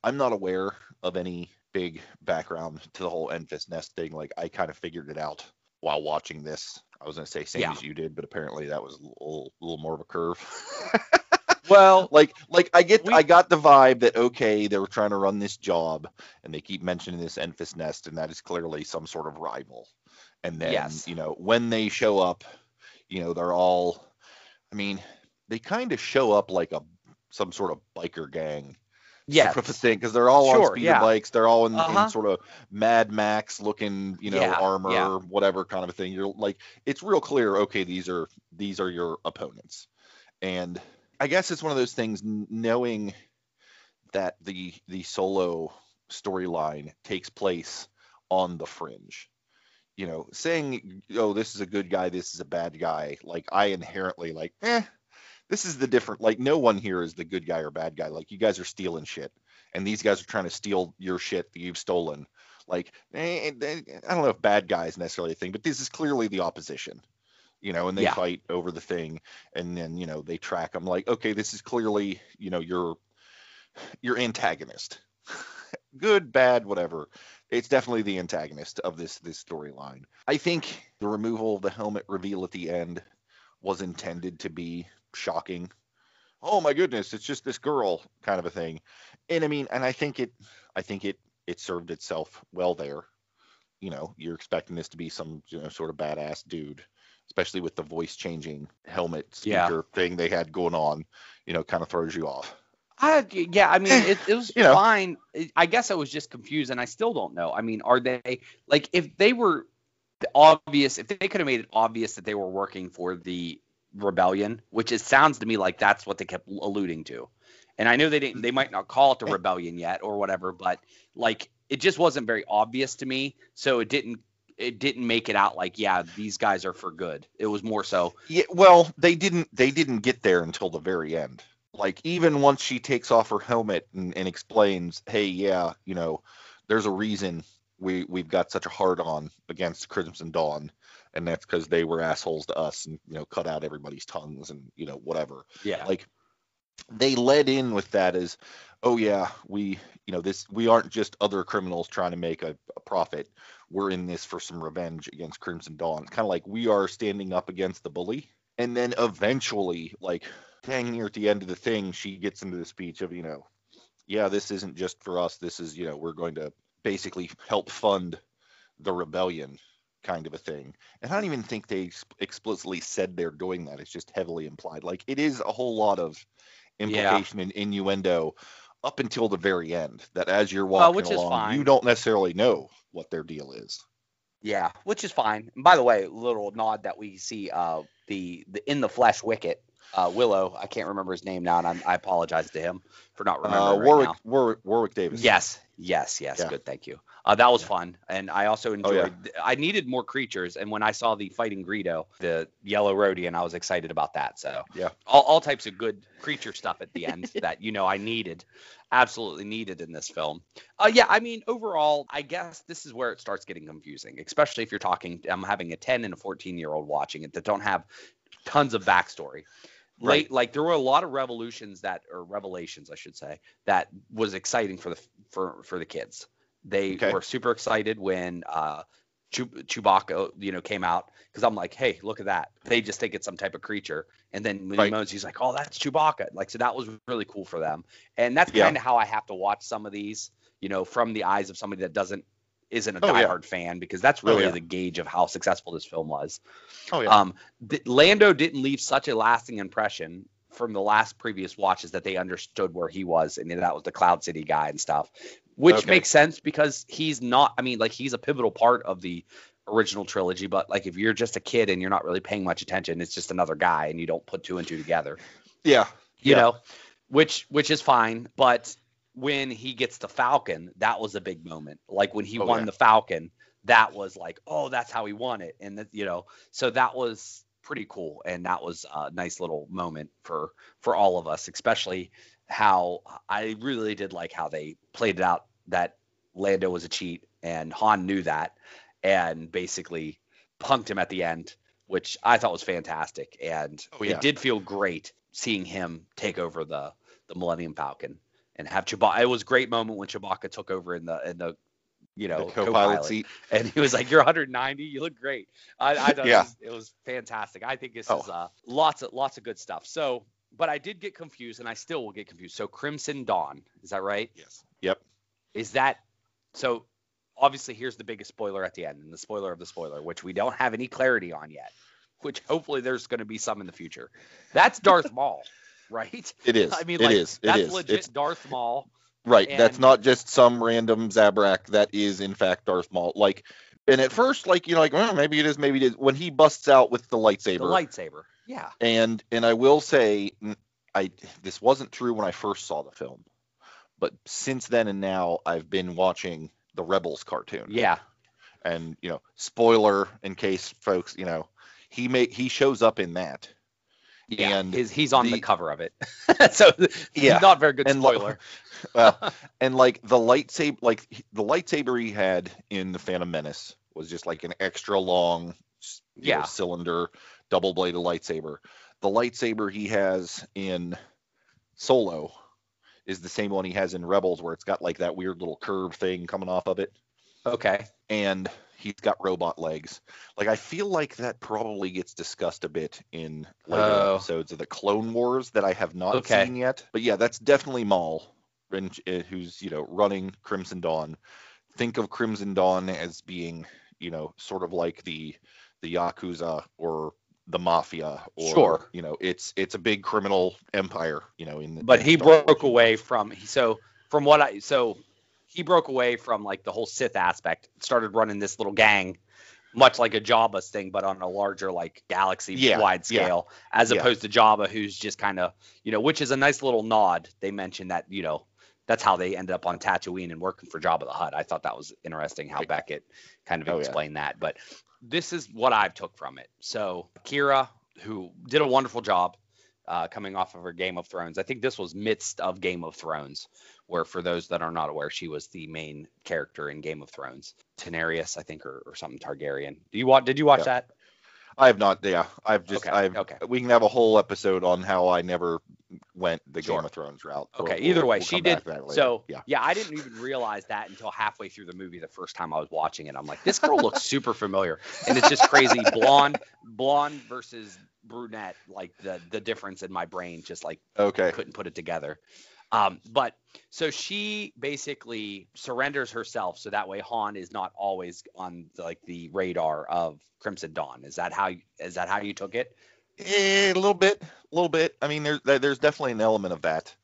I'm not aware of any big background to the whole Enfys Nest thing. Like I kind of figured it out while watching this. I was gonna say same Yeah. as you did, but apparently that was a little, little more of a curve. [LAUGHS] well like like I get We- I got the vibe that okay, they were trying to run this job and they keep mentioning this Enfys Nest and that is clearly some sort of rival. And then, Yes. you know, when they show up, you know, they're all I mean, they kind of show up like a some sort of biker gang yeah sort of a thing because they're all on Sure, speeder yeah. bikes. They're all in, Uh-huh. in sort of Mad Max looking, you know, Yeah, armor, yeah. whatever kind of a thing. You're like, it's real clear. Okay, these are these are your opponents, and I guess it's one of those things. Knowing that the the solo storyline takes place on the fringe. You know, saying, "Oh, this is a good guy, this is a bad guy." Like I inherently like, eh, this is the different like no one here is the good guy or bad guy. Like you guys are stealing shit and these guys are trying to steal your shit that you've stolen. Like eh, eh, i don't know if bad guy is necessarily a thing but this is clearly the opposition you know and they Yeah. fight over the thing and then you know they track them like okay this is clearly you know your your antagonist. [LAUGHS] Good bad whatever. It's definitely the antagonist of this this storyline. I think the removal of the helmet reveal at the end was intended to be shocking. Oh my goodness, it's just this girl kind of a thing. And I mean, and I think it I think it it served itself well there. You know, you're expecting this to be some, you know, sort of badass dude, especially with the voice changing helmet Yeah. speaker thing they had going on, you know, kind of throws you off. I, yeah, I mean, it, it was [LAUGHS] You know. fine. I guess I was just confused, and I still don't know. I mean, are they like if they were the obvious? If they could have made it obvious that they were working for the rebellion, which it sounds to me like that's what they kept alluding to. And I know they didn't. They might not call it the rebellion yet or whatever, but like it just wasn't very obvious to me. So it didn't. It didn't make it out like yeah, these guys are for good. It was more so Yeah, well, they didn't they didn't get there until the very end. Like even once she takes off her helmet and, and explains, "Hey, yeah, you know, there's a reason we we've got such a hard on against Crimson Dawn, and that's because they were assholes to us and you know cut out everybody's tongues and you know whatever." yeah. Like they led in with that as, oh yeah, we you know this we aren't just other criminals trying to make a, a profit. We're in this for some revenge against Crimson Dawn. Kind of like we are standing up against the bully. And then eventually, like dang near at the end of the thing, she gets into the speech of, you know, yeah, this isn't just for us. This is, you know, we're going to basically help fund the rebellion kind of a thing. And I don't even think they explicitly said they're doing that. It's just heavily implied. Like it is a whole lot of implication and innuendo up until the very end that as you're walking is along, you don't necessarily know what their deal is. Yeah, which is fine. And by the way, little nod that we see uh the, the in the flesh Wicket uh, Willow. I can't remember his name now, and I'm, I apologize to him for not remembering Uh, right Warwick, now. Warwick Warwick Davis. Yes, yes, yes. Yeah. Good, thank you. Uh, that was Yeah. fun, and I also Oh, enjoyed. yeah. I needed more creatures, and when I saw the fighting Greedo, the yellow Rodian, I was excited about that. So Yeah. all, all types of good creature stuff at the [LAUGHS] end that you know I needed, absolutely needed in this film. Uh, yeah, I mean overall, I guess this is where it starts getting confusing, especially if you're talking. I'm having a 10 and a 14 year old watching it that don't have tons of backstory. Right. Late, like there were a lot of revolutions that, or revelations, I should say, that was exciting for the for for the kids. They Okay. were super excited when uh, Chew- Chewbacca, you know, came out because I'm like, hey, look at that. They just think it's some type of creature, and then when Right. he moans, he's like, oh, that's Chewbacca. Like, so that was really cool for them, and that's Yeah. kind of how I have to watch some of these, you know, from the eyes of somebody that doesn't isn't a Oh, yeah. diehard fan because that's Oh, really yeah. the gauge of how successful this film was. Oh yeah. Um, th- Lando didn't leave such a lasting impression from the last previous watches that they understood where he was, and that was the Cloud City guy and stuff, which Okay. makes sense because he's not. I mean, like he's a pivotal part of the original trilogy, but like if you're just a kid and you're not really paying much attention, it's just another guy, and you don't put two and two together yeah. you Yeah. know, which which is fine. But when he gets the Falcon, that was a big moment. Like when he Oh, won yeah. the Falcon, that was like, oh, that's how he won it, and that you know, so that was pretty cool, and that was a nice little moment for for all of us, especially how I really did like how they played it out that Lando was a cheat and Han knew that and basically punked him at the end, which I thought was fantastic. And Oh, yeah. it did feel great seeing him take over the the Millennium Falcon and have Chewbacca. It was a great moment when Chewbacca took over in the in the you know the co-pilot seat. and he was like, "You're 190. You look great." I, I thought Yeah. it, was, it was fantastic. I think this Oh. is uh, lots of lots of good stuff. So, but I did get confused, and I still will get confused. So, Crimson Dawn, is that right? Yes. Yep. Is that so? Obviously, here's the biggest spoiler at the end, and the spoiler of the spoiler, which we don't have any clarity on yet. Which hopefully there's going to be some in the future. That's Darth [LAUGHS] Maul, [LAUGHS] right? It is. I mean, it like is. It that's is. legit It's Darth Maul. right. That's not just some random Zabrak. That is in fact Darth Maul. Like, and at first, like you know, like well, maybe it is, maybe it is. When he busts out with the lightsaber, The lightsaber. Yeah. and and I will say, I this wasn't true when I first saw the film, but since then and now, I've been watching the Rebels cartoon. Yeah. and you know spoiler in case folks you know he may he shows up in that Yeah. And His, he's on the, the- cover of it. [LAUGHS] so Yeah. not very good And spoiler. [LAUGHS] well [LAUGHS] and like the lightsaber like the lightsaber he had in the phantom menace was just like an extra long you know, Yeah. cylinder double bladed lightsaber the lightsaber he has in solo is the same one he has in rebels where it's got like that weird little curve thing coming off of it okay. and he's got robot legs. Like I feel like that probably gets discussed a bit in later Oh. episodes of the Clone Wars that I have not Okay. seen yet. But yeah, that's definitely Maul, uh, who's you know running Crimson Dawn. Think of Crimson Dawn as being you know sort of like the the yakuza or the mafia or Sure. you know it's it's a big criminal empire you know in the But in he broke away from so from what I so he broke away from like the whole Sith aspect, started running this little gang, much like a Jabba's thing, but on a larger like galaxy Yeah, wide yeah, scale, as yeah. opposed to Jabba, who's just kind of you know, which is a nice little nod. They mentioned that you know that's how they ended up on Tatooine and working for Jabba the Hutt. I thought that was interesting how Beckett kind of Oh, yeah. explained that. But this is what I've took from it. So Qi'ra, who did a wonderful job uh, coming off of her Game of Thrones. I think this was midst of Game of Thrones, where for those that are not aware, she was the main character in Game of Thrones. Tenarius, I think, or, or something Targaryen. Do you watch? Did you watch Yeah. that? I have not. Yeah, I've just Okay, I've okay. we can have a whole episode on how I never went the Sure. Game of Thrones route. Okay, We'll- either way, we'll she did. to that later. So yeah, yeah, I didn't even realize that until halfway through the movie the first time I was watching it. I'm like, this girl looks super familiar, and it's just crazy. Blonde, blonde versus brunette, like the the difference in my brain, just like okay, couldn't put it together. Um, but so she basically surrenders herself, so that way Han is not always on like the radar of Crimson Dawn. Is that how you, is that how you took it? Eh, a little bit, a little bit. I mean, there's there's definitely an element of that,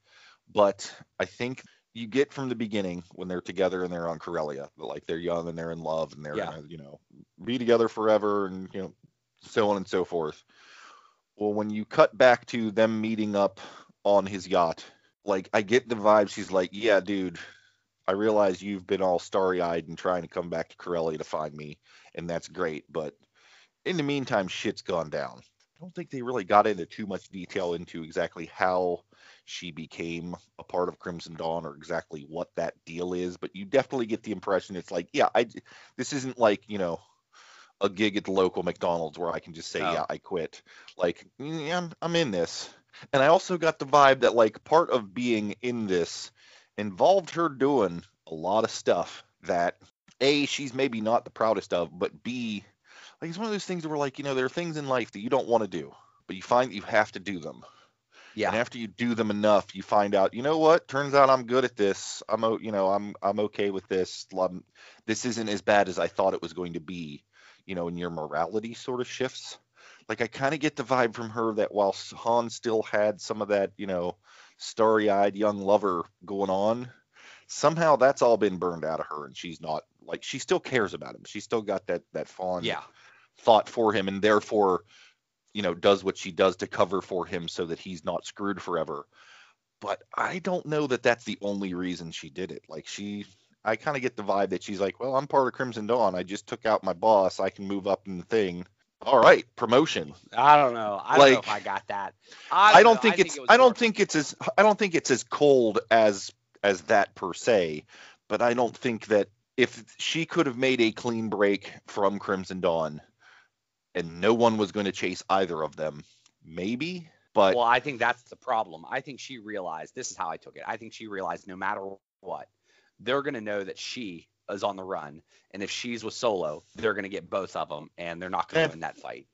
but I think you get from the beginning when they're together and they're on Corellia, like they're young and they're in love and they're Yeah. gonna, you know, be together forever and you know, so on and so forth. Well, when you cut back to them meeting up on his yacht, like I get the vibe. She's like, "Yeah, dude, I realize you've been all starry-eyed and trying to come back to Corelli to find me, and that's great, but in the meantime, shit's gone down." I don't think they really got into too much detail into exactly how she became a part of Crimson Dawn or exactly what that deal is, but you definitely get the impression it's like, yeah, I this isn't like, you know, a gig at the local McDonald's where I can just say, No. yeah, oh. I quit. Like, yeah, I'm, I'm in this. And I also got the vibe that like part of being in this involved her doing a lot of stuff that A, she's maybe not the proudest of, but B, like it's one of those things where like, you know, there are things in life that you don't want to do, but you find that you have to do them. Yeah. And after you do them enough, you find out, you know what? Turns out I'm good at this. I'm, you know, I'm, I'm okay with this. This isn't as bad as I thought it was going to be. You know, and your morality sort of shifts. Like I kind of get the vibe from her that while Han still had some of that, you know, starry-eyed young lover going on, somehow that's all been burned out of her, and she's not like she still cares about him. She's still got that that fond Yeah. thought for him and therefore you know does what she does to cover for him so that he's not screwed forever but i don't know that that's the only reason she did it like she i kind of get the vibe that she's like well i'm part of crimson dawn i just took out my boss i can move up in the thing all right promotion I don't know. I don't know Like, if I got that. i don't know. think it's it i don't think it's as i don't think it's as cold as as that per se but i don't think that if she could have made a clean break from crimson dawn and no one was going to chase either of them maybe but Well, I think that's the problem. I think she realized this is how I took it. I think she realized no matter what, they're going to know that she is on the run, and if she's with Solo, they're going to get both of them, and they're not going to win that fight.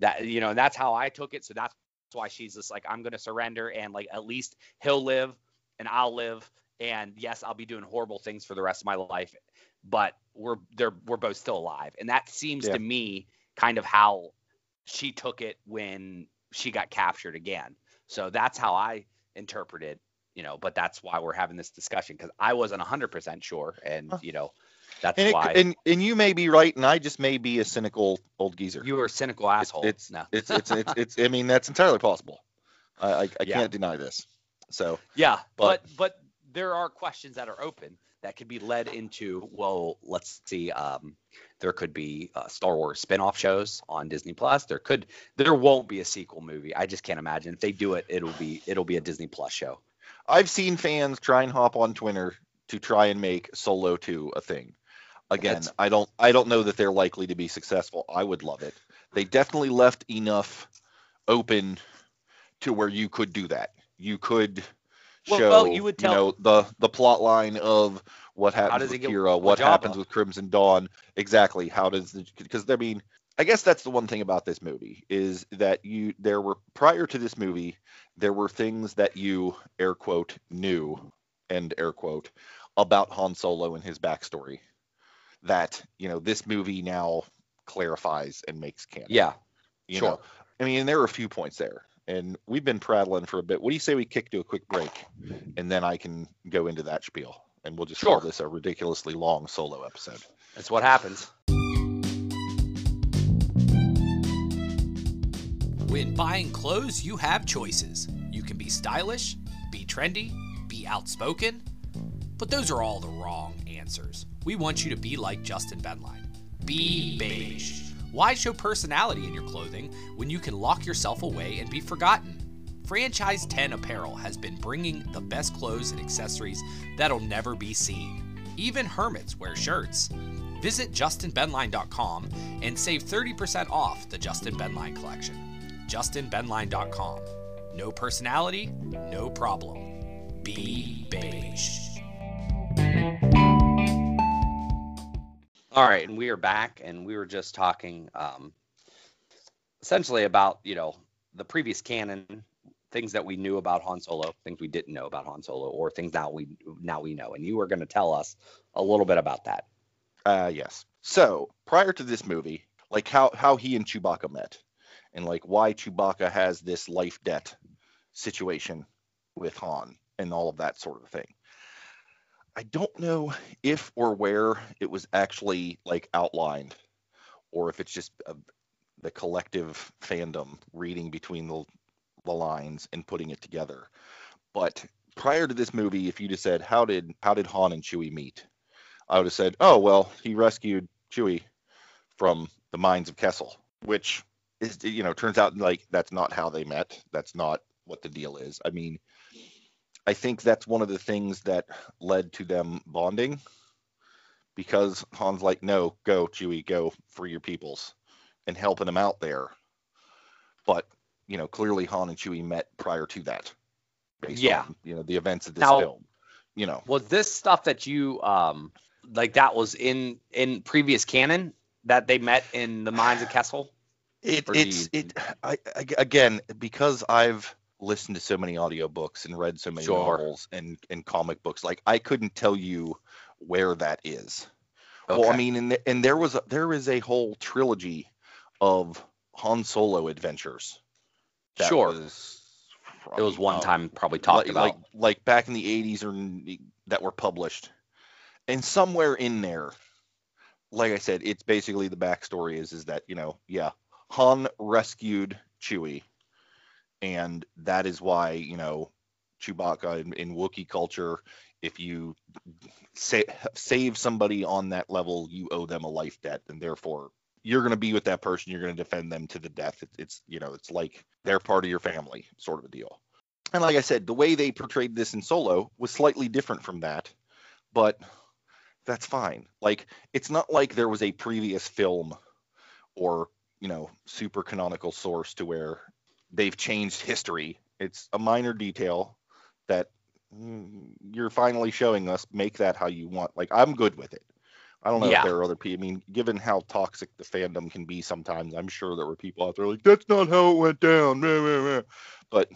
That you know, and that's how I took it. So that's why she's just like, I'm going to surrender, and like at least he'll live, and I'll live, and yes, I'll be doing horrible things for the rest of my life, but we're they're we're both still alive, and that seems Yeah. to me kind of how she took it when she got captured again. So that's how I interpreted, you know, but that's why we're having this discussion because I wasn't 100% sure. And, you know, that's and, it, why and and you may be right, and I just may be a cynical old geezer. You are a cynical asshole. it's, no. it's, it's it's [LAUGHS] it's I mean that's entirely possible. I I, I Yeah. can't deny this. So yeah, but- but, but there are questions that are open that could be led into, well, let's see, um, there could be uh, Star Wars spin-off shows on Disney Plus. There could, there won't be a sequel movie. I just can't imagine. If they do it, it'll be, it'll be a Disney Plus show. I've seen fans try and hop on Twitter to try and make Solo 2 a thing. Again, That's- I don't I don't know that they're likely to be successful. I would love it. They definitely left enough open to where you could do that. You could Well- show well, you would tell- know the the plot line of what happens with Qi'ra, what happens with Crimson Dawn, exactly. How does the because I mean I guess that's the one thing about this movie is that you there were prior to this movie there were things that you air quote knew end air quote about Han Solo and his backstory that you know this movie now clarifies and makes canon. Yeah. you sure. know? I mean, there are a few points there, and we've been prattling for a bit. What do you say we kick to a quick break, and then I can go into that spiel, and we'll just call this a ridiculously long solo episode. That's what happens. When buying clothes, you have choices. You can be stylish, be trendy, be outspoken, but those are all the wrong answers. We want you to be like Justin Benline. Be beige. Why show personality in your clothing when you can lock yourself away and be forgotten? Franchise 10 Apparel has been bringing the best clothes and accessories that'll never be seen. Even hermits wear shirts. Visit justinbenline.com and save 30% off the Justin Benline collection. justinbenline.com. No personality, no problem. Be beige. All right, and we are back, and we were just talking um, essentially about you know the previous canon, things that we knew about Han Solo, things we didn't know about Han Solo, or things now we now we know, and you were going to tell us a little bit about that. Uh, yes. So prior to this movie, like how how he and Chewbacca met, and like why Chewbacca has this life debt situation with Han and all of that sort of thing. I don't know if or where it was actually like outlined, or if it's just a, the collective fandom reading between the, the lines and putting it together. But prior to this movie, if you just said how did how did Han and Chewie meet, I would have said, oh well, he rescued Chewie from the mines of Kessel, which is you know turns out like that's not how they met. That's not what the deal is. I mean, I think that's one of the things that led to them bonding because Han's like, no, go, Chewie, go for your peoples and helping them out there. But, you know, clearly Han and Chewie met prior to that. Based Yeah. on, you know, the events of this Now- film. You know, Was this stuff that you um like that was in in previous canon that they met in the mines of Kessel? It it's you- it I, I again because I've listened to so many audiobooks and read so many Sure. novels and and comic books like I couldn't tell you where that is. Well, I mean and and there was a, there is a whole trilogy of Han Solo adventures. that Sure. Was it was one uh, time probably talked like, about. like like back in the 80s or that were published. And somewhere in there like I said, it's basically the backstory is is that, you know, yeah, Han rescued Chewie and that is why, you know, Chewbacca in, in Wookiee culture, if you sa- save somebody on that level, you owe them a life debt and therefore you're going to be with that person, you're going to defend them to the death. It, it's, you know, it's like they're part of your family sort of a deal. And like I said, the way they portrayed this in Solo was slightly different from that, but that's fine. Like it's not like there was a previous film or, you know, super canonical source to where they've changed history. It's a minor detail that mm, you're finally showing us. Make that how you want. Like I'm good with it. I don't know Yeah. if there are other people. I mean, given how toxic the fandom can be sometimes, I'm sure there were people out there like, that's not how it went down. meh, meh, meh." But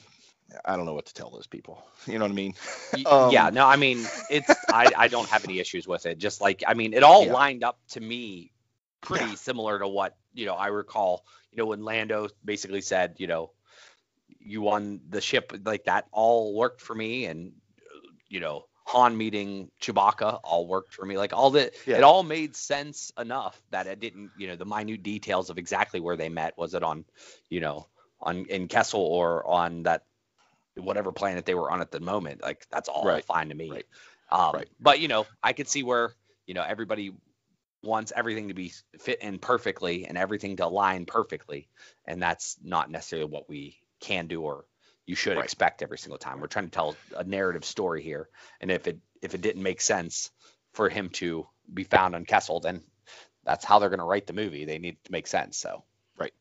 I don't know what to tell those people. [LAUGHS] You know what I mean? [LAUGHS] Um, yeah, no, I mean, it's I, I don't have any issues with it. Just like I mean, it all Yeah. lined up to me pretty Yeah. similar to what you know I recall. You know, when Lando basically said, you know, you won the ship, like that all worked for me, and you know, Han meeting Chewbacca all worked for me. Like all the Yeah. it all made sense enough that it didn't, you know, the minute details of exactly where they met. Was it on, you know, on in Kessel or on that whatever planet they were on at the moment? Like that's all Right. fine to me. Right. Um, Right. But you know, I could see where you know everybody wants everything to be fit in perfectly and everything to align perfectly, and that's not necessarily what we can do or you should Right. expect every single time. We're trying to tell a narrative story here, and if it if it didn't make sense for him to be found on Kessel, then that's how they're going to write the movie. They need to make sense. So right.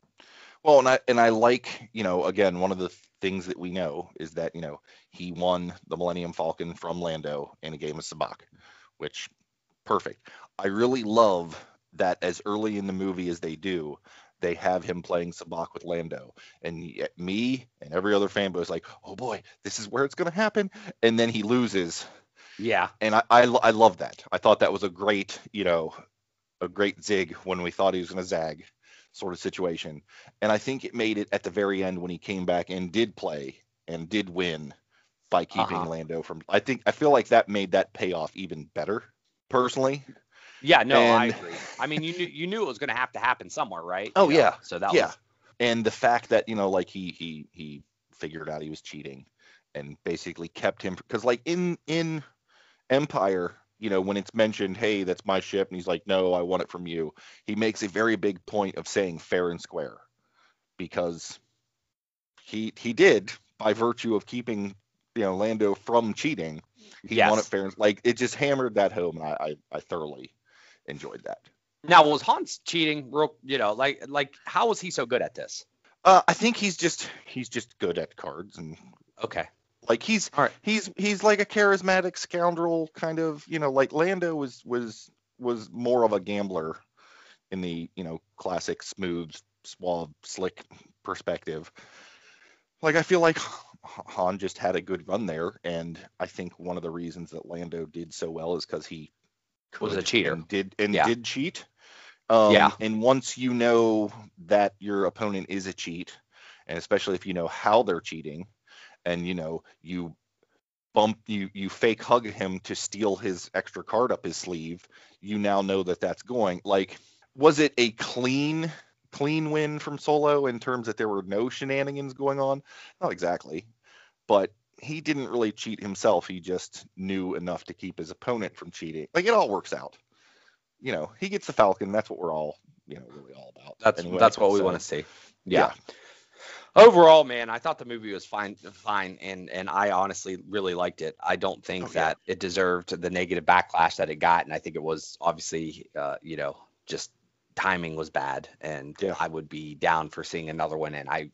Well, and I and I like, you know, again, one of the things that we know is that, you know, he won the Millennium Falcon from Lando in a game of Sabacc, which perfect. I really love that as early in the movie as they do, they have him playing Sabacc with Lando. And yet me and every other fanboy is like, oh boy, this is where it's gonna happen. And then he loses. yeah, And I, I, I love that. I thought that was a great, you know, a great zig when we thought he was going to zag sort of situation. And I think it made it at the very end when he came back and did play and did win by keeping Uh-huh. Lando from. I think I feel like that made that payoff even better, personally. Yeah, no, I agree. I mean, you knew you knew it was going to have to happen somewhere, right? Oh, you Oh, know, yeah. So that yeah. was And the fact that you know, like he he he figured out he was cheating and basically kept him because like in in Empire, you know, when it's mentioned, hey, that's my ship, and he's like, no, I want it from you. He makes a very big point of saying fair and square because he he did by virtue of keeping you know Lando from cheating. He Yes. won it fair and like it just hammered that home, and I I, I thoroughly enjoyed that. Now was Hans cheating? Real, you know, like like how was he so good at this? Uh, I think he's just he's just good at cards and Okay. like he's All right. he's he's like a charismatic scoundrel kind of you know like Lando was was was more of a gambler in the you know classic smooth suave slick perspective. Like I feel like Han just had a good run there, and I think one of the reasons that Lando did so well is because he Was a cheater. and did and Yeah. did cheat. Um, Yeah. And once you know that your opponent is a cheat, and especially if you know how they're cheating, and you know you bump you you fake hug him to steal his extra card up his sleeve, you now know that that's going. Like, was it a clean clean win from Solo in terms that there were no shenanigans going on? Not exactly, but he didn't really cheat himself. He just knew enough to keep his opponent from cheating. Like it all works out. You know, he gets the Falcon. That's what we're all, you know, really all about. That's anyway. that's what we want to see. Yeah. Yeah. Overall, man, I thought the movie was fine, fine, and and I honestly really liked it. I don't think Oh, yeah. that it deserved the negative backlash that it got, and I think it was obviously, uh, you know, just timing was bad, and Yeah. I would be down for seeing another one. And I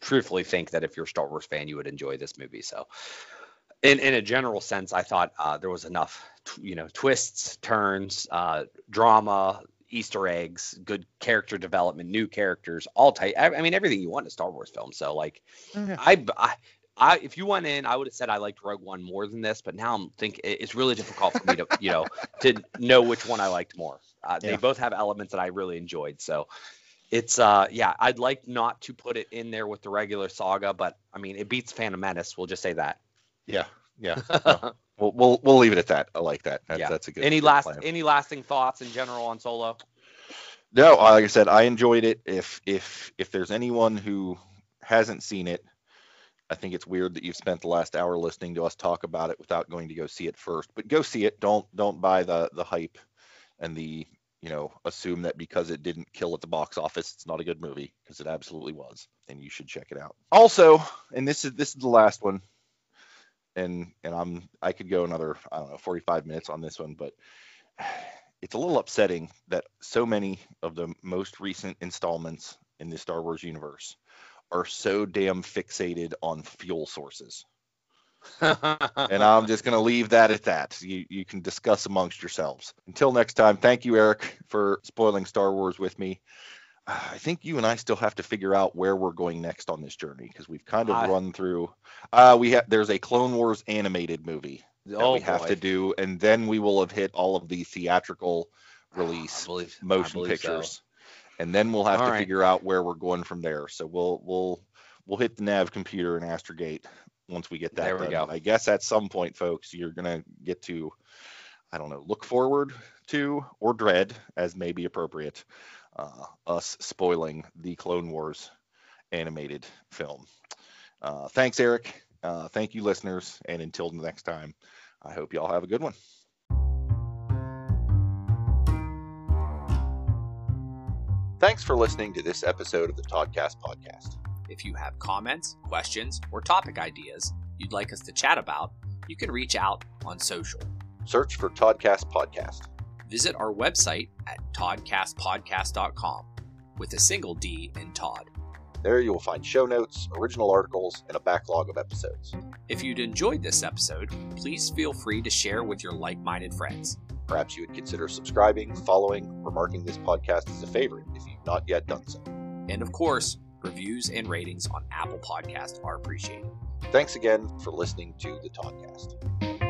truthfully think that if you're a Star Wars fan, you would enjoy this movie. So, in in a general sense, I thought uh, there was enough, t- you know, twists, turns, uh, drama, Easter eggs, good character development, new characters, all tight. I, I mean, everything you want in a Star Wars film. So, like, Yeah. I, I, I, if you went in, I would have said I liked Rogue One more than this, but now I'm think it's really difficult for me to, you know, to know which one I liked more. Uh, They both have elements that I really enjoyed. So, it's uh yeah i'd like not to put it in there with the regular saga but i mean it beats phantom menace we'll just say that Yeah. Yeah. [LAUGHS] No. we'll, we'll we'll leave it at that. I like that. That's, Yeah. that's a good. any good last plan. any lasting thoughts in general on solo No, like I said, I enjoyed it. If if if there's anyone who hasn't seen it, I think it's weird that you've spent the last hour listening to us talk about it without going to go see it first. But go see it. Don't don't buy the the hype and the you know assume that because it didn't kill at the box office, it's not a good movie because it absolutely was, and you should check it out. Also, and this is this is the last one, and and I'm I could go another I don't know 45 minutes on this one, but [SIGHS] it's a little upsetting that so many of the most recent installments in the Star Wars universe are so damn fixated on fuel sources. And I'm just going to leave that at that. You, you can discuss amongst yourselves. Until next time, thank you, Eric, for spoiling Star Wars with me. Uh, I think you and I still have to figure out where we're going next on this journey because we've kind of I- run through. Uh, we have there's a Clone Wars animated movie that oh we have boy. to do, and then we will have hit all of the theatrical release I believe, motion believe so. pictures, and then we'll have All to right. figure out where we're going from there. So we'll we'll we'll hit the nav computer and Astrogate once we get that There we done. go. I guess at some point, folks, you're gonna get to I don't know, look forward to or dread as may be appropriate uh, us spoiling the Clone Wars animated film. Uh, thanks, Eric. Uh, thank you, listeners. And until next time, I hope you all have a good one. Thanks for listening to this episode of the Toddcast Podcast. If you have comments, questions, or topic ideas you'd like us to chat about, you can reach out on social. Search for Toddcast Podcast. Visit our website at toddcastpodcast.com with a single D in Todd. There you will find show notes, original articles, and a backlog of episodes. If you'd enjoyed this episode, please feel free to share with your like minded friends. Perhaps you would consider subscribing, following, or marking this podcast as a favorite if you've not yet done so. And of course, reviews and ratings on Apple Podcast are appreciated. Thanks again for listening to the Toddcast.